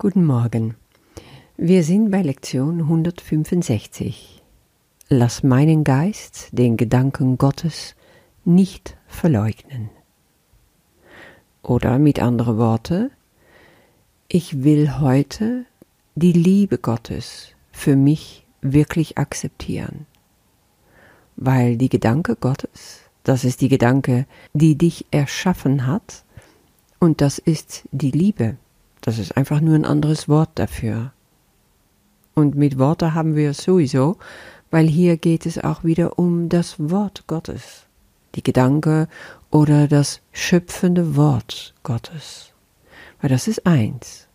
Guten Morgen. Wir sind bei Lektion 165. Lass meinen Geist den Gedanken Gottes nicht verleugnen. Oder mit anderen Worten, ich will heute die Liebe Gottes für mich wirklich akzeptieren. Weil die Gedanke Gottes, das ist die Gedanke, die dich erschaffen hat, und das ist die Liebe. Das ist einfach nur ein anderes Wort dafür. Und mit Worte haben wir es sowieso, weil hier geht es auch wieder um das Wort Gottes, die Gedanke oder das schöpfende Wort Gottes. Weil das ist eins.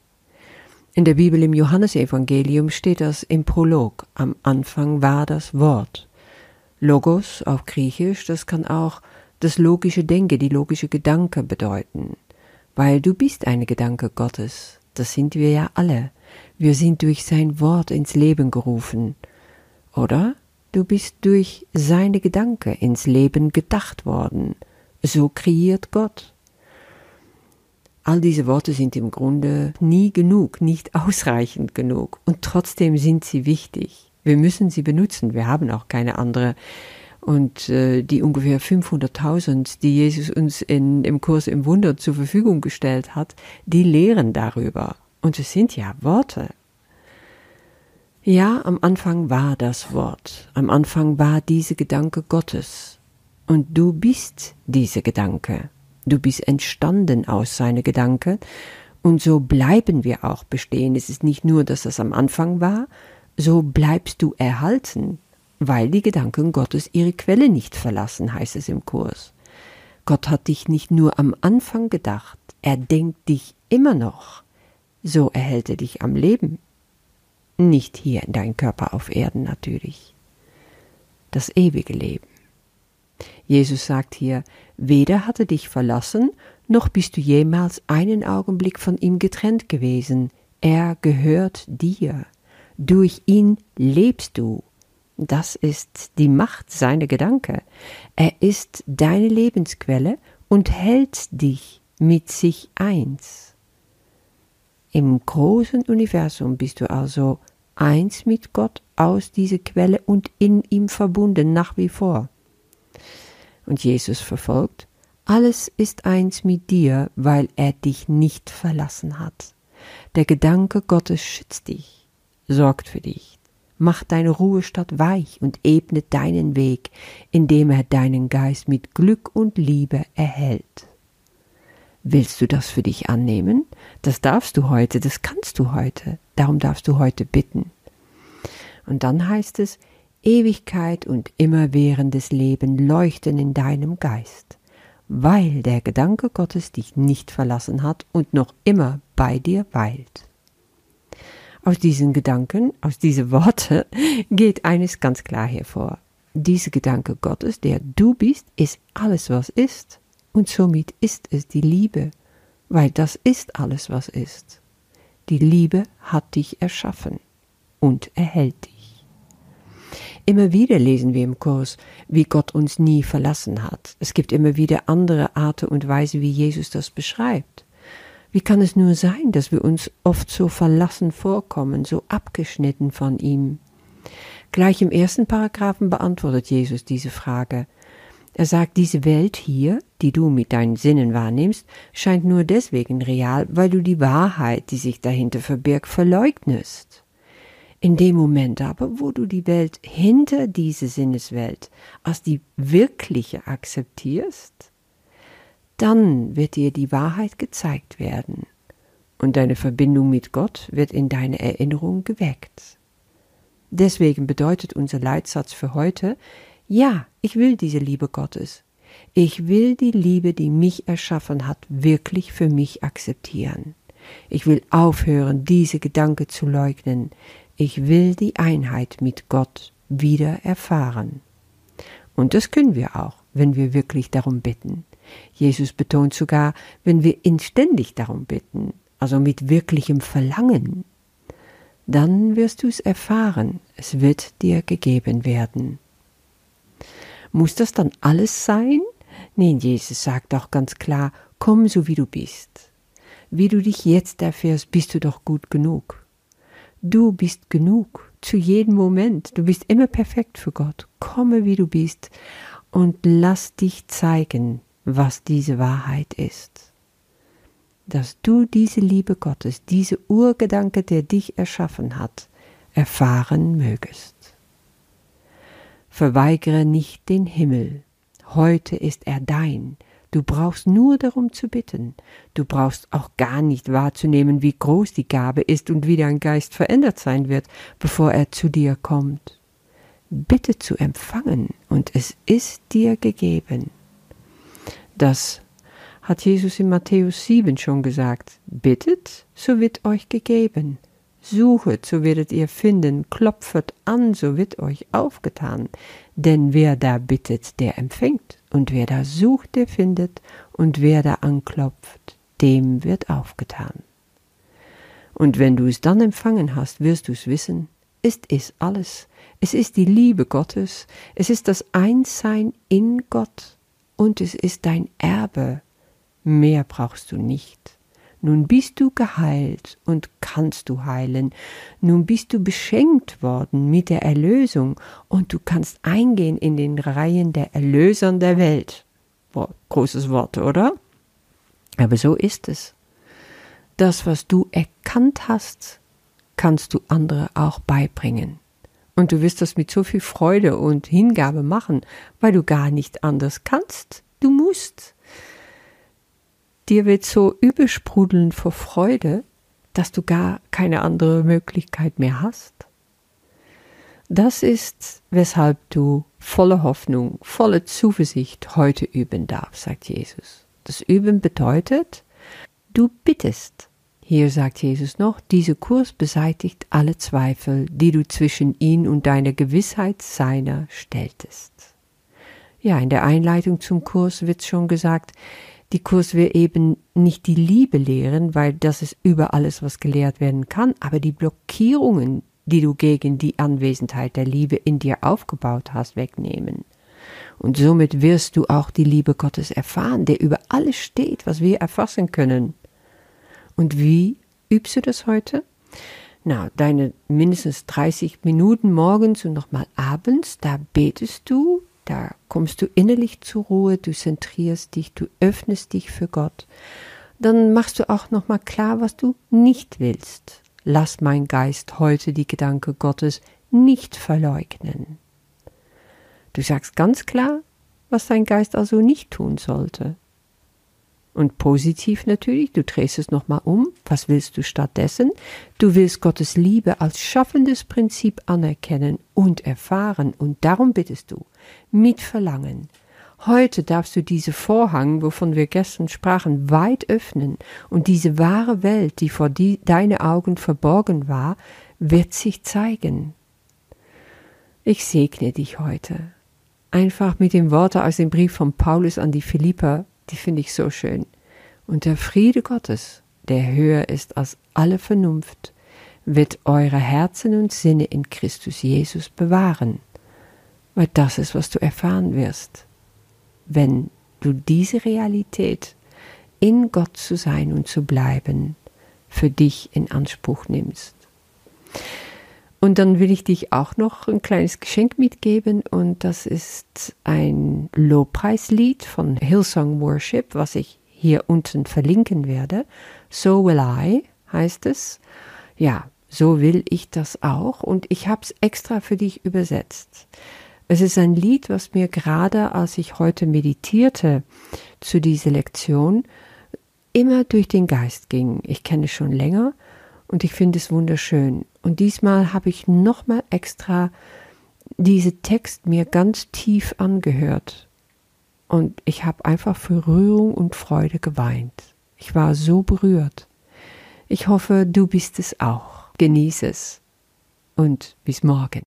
In der Bibel im Johannesevangelium steht das im Prolog. Am Anfang war das Wort. Logos auf Griechisch, das kann auch das logische Denken, die logische Gedanke bedeuten weil du bist eine Gedanke Gottes, das sind wir ja alle. Wir sind durch sein Wort ins Leben gerufen. Oder du bist durch seine Gedanke ins Leben gedacht worden. So kreiert Gott. All diese Worte sind im Grunde nie genug, nicht ausreichend genug, und trotzdem sind sie wichtig. Wir müssen sie benutzen, wir haben auch keine andere und äh, die ungefähr 500.000, die Jesus uns in, im Kurs im Wunder zur Verfügung gestellt hat, die lehren darüber. Und es sind ja Worte. Ja, am Anfang war das Wort, am Anfang war diese Gedanke Gottes. Und du bist diese Gedanke. Du bist entstanden aus seiner Gedanke. Und so bleiben wir auch bestehen. Es ist nicht nur, dass das am Anfang war, so bleibst du erhalten weil die Gedanken Gottes ihre Quelle nicht verlassen, heißt es im Kurs. Gott hat dich nicht nur am Anfang gedacht, er denkt dich immer noch. So erhält er dich am Leben. Nicht hier in dein Körper auf Erden natürlich. Das ewige Leben. Jesus sagt hier, weder hat er dich verlassen, noch bist du jemals einen Augenblick von ihm getrennt gewesen. Er gehört dir. Durch ihn lebst du das ist die Macht seiner Gedanke. Er ist deine Lebensquelle und hält dich mit sich eins. Im großen Universum bist du also eins mit Gott aus dieser Quelle und in ihm verbunden nach wie vor. Und Jesus verfolgt, alles ist eins mit dir, weil er dich nicht verlassen hat. Der Gedanke Gottes schützt dich, sorgt für dich, macht deine Ruhestadt weich und ebnet deinen Weg, indem er deinen Geist mit Glück und Liebe erhält. Willst du das für dich annehmen? Das darfst du heute, das kannst du heute, darum darfst du heute bitten. Und dann heißt es, Ewigkeit und immerwährendes Leben leuchten in deinem Geist, weil der Gedanke Gottes dich nicht verlassen hat und noch immer bei dir weilt. Aus diesen Gedanken, aus diesen Worten geht eines ganz klar hervor. Diese Gedanke Gottes, der du bist, ist alles, was ist. Und somit ist es die Liebe, weil das ist alles, was ist. Die Liebe hat dich erschaffen und erhält dich. Immer wieder lesen wir im Kurs, wie Gott uns nie verlassen hat. Es gibt immer wieder andere Arten und Weise, wie Jesus das beschreibt. Wie kann es nur sein, dass wir uns oft so verlassen vorkommen, so abgeschnitten von ihm? Gleich im ersten Paragraphen beantwortet Jesus diese Frage. Er sagt, diese Welt hier, die du mit deinen Sinnen wahrnimmst, scheint nur deswegen real, weil du die Wahrheit, die sich dahinter verbirgt, verleugnest. In dem Moment aber, wo du die Welt hinter diese Sinneswelt als die wirkliche akzeptierst, dann wird dir die Wahrheit gezeigt werden und deine Verbindung mit Gott wird in deine Erinnerung geweckt. Deswegen bedeutet unser Leitsatz für heute, ja, ich will diese Liebe Gottes. Ich will die Liebe, die mich erschaffen hat, wirklich für mich akzeptieren. Ich will aufhören, diese Gedanke zu leugnen. Ich will die Einheit mit Gott wieder erfahren. Und das können wir auch, wenn wir wirklich darum bitten. Jesus betont sogar, wenn wir ihn ständig darum bitten, also mit wirklichem Verlangen, dann wirst du es erfahren, es wird dir gegeben werden. Muss das dann alles sein? Nein, Jesus sagt auch ganz klar, komm so wie du bist. wie du dich jetzt erfährst, bist du doch gut genug. Du bist genug zu jedem Moment. Du bist immer perfekt für Gott. Komme, wie du bist und lass dich zeigen, was diese Wahrheit ist. Dass du diese Liebe Gottes, diese Urgedanke, der dich erschaffen hat, erfahren mögest. Verweigere nicht den Himmel. Heute ist er dein. Du brauchst nur darum zu bitten. Du brauchst auch gar nicht wahrzunehmen, wie groß die Gabe ist und wie dein Geist verändert sein wird, bevor er zu dir kommt. Bitte zu empfangen, und es ist dir gegeben. Das hat Jesus in Matthäus 7 schon gesagt. Bittet, so wird euch gegeben. Suchet, so werdet ihr finden, klopfet an, so wird euch aufgetan. Denn wer da bittet, der empfängt, und wer da sucht, der findet, und wer da anklopft, dem wird aufgetan. Und wenn du es dann empfangen hast, wirst du es wissen, ist es alles. Es ist die Liebe Gottes, es ist das Einssein in Gott, und es ist dein Erbe. Mehr brauchst du nicht. Nun bist du geheilt und kannst du heilen. Nun bist du beschenkt worden mit der Erlösung und du kannst eingehen in den Reihen der Erlösern der Welt. Boah, großes Wort, oder? Aber so ist es. Das, was du erkannt hast, kannst du andere auch beibringen. Und du wirst das mit so viel Freude und Hingabe machen, weil du gar nicht anders kannst. Du musst. Dir wird so übersprudeln vor Freude, dass du gar keine andere Möglichkeit mehr hast. Das ist, weshalb du voller Hoffnung, voller Zuversicht heute üben darfst, sagt Jesus. Das Üben bedeutet, du bittest. Hier sagt Jesus noch, dieser Kurs beseitigt alle Zweifel, die du zwischen ihn und deiner Gewissheit seiner stelltest. Ja, in der Einleitung zum Kurs wird schon gesagt, die Kurs will eben nicht die Liebe lehren, weil das ist über alles, was gelehrt werden kann, aber die Blockierungen, die du gegen die Anwesenheit der Liebe in dir aufgebaut hast, wegnehmen. Und somit wirst du auch die Liebe Gottes erfahren, der über alles steht, was wir erfassen können. Und wie übst du das heute? Na, deine mindestens 30 Minuten morgens und nochmal abends, da betest du da kommst du innerlich zur Ruhe, du zentrierst dich, du öffnest dich für Gott. Dann machst du auch nochmal klar, was du nicht willst. Lass mein Geist heute die Gedanke Gottes nicht verleugnen. Du sagst ganz klar, was dein Geist also nicht tun sollte. Und positiv natürlich, du drehst es nochmal um. Was willst du stattdessen? Du willst Gottes Liebe als schaffendes Prinzip anerkennen und erfahren und darum bittest du, mit Verlangen. Heute darfst du diese Vorhang, wovon wir gestern sprachen, weit öffnen und diese wahre Welt, die vor die, deine Augen verborgen war, wird sich zeigen. Ich segne dich heute. Einfach mit den Worten aus dem Brief von Paulus an die Philipper die finde ich so schön. Und der Friede Gottes, der höher ist als alle Vernunft, wird eure Herzen und Sinne in Christus Jesus bewahren, weil das ist, was du erfahren wirst, wenn du diese Realität, in Gott zu sein und zu bleiben, für dich in Anspruch nimmst. Und dann will ich dich auch noch ein kleines Geschenk mitgeben und das ist ein Lobpreislied von Hillsong Worship, was ich hier unten verlinken werde. So will I heißt es. Ja, so will ich das auch und ich habe es extra für dich übersetzt. Es ist ein Lied, was mir gerade, als ich heute meditierte zu dieser Lektion, immer durch den Geist ging. Ich kenne es schon länger und ich finde es wunderschön. Und diesmal habe ich nochmal extra diese Text mir ganz tief angehört. Und ich habe einfach für Rührung und Freude geweint. Ich war so berührt. Ich hoffe, du bist es auch. Genieße es. Und bis morgen.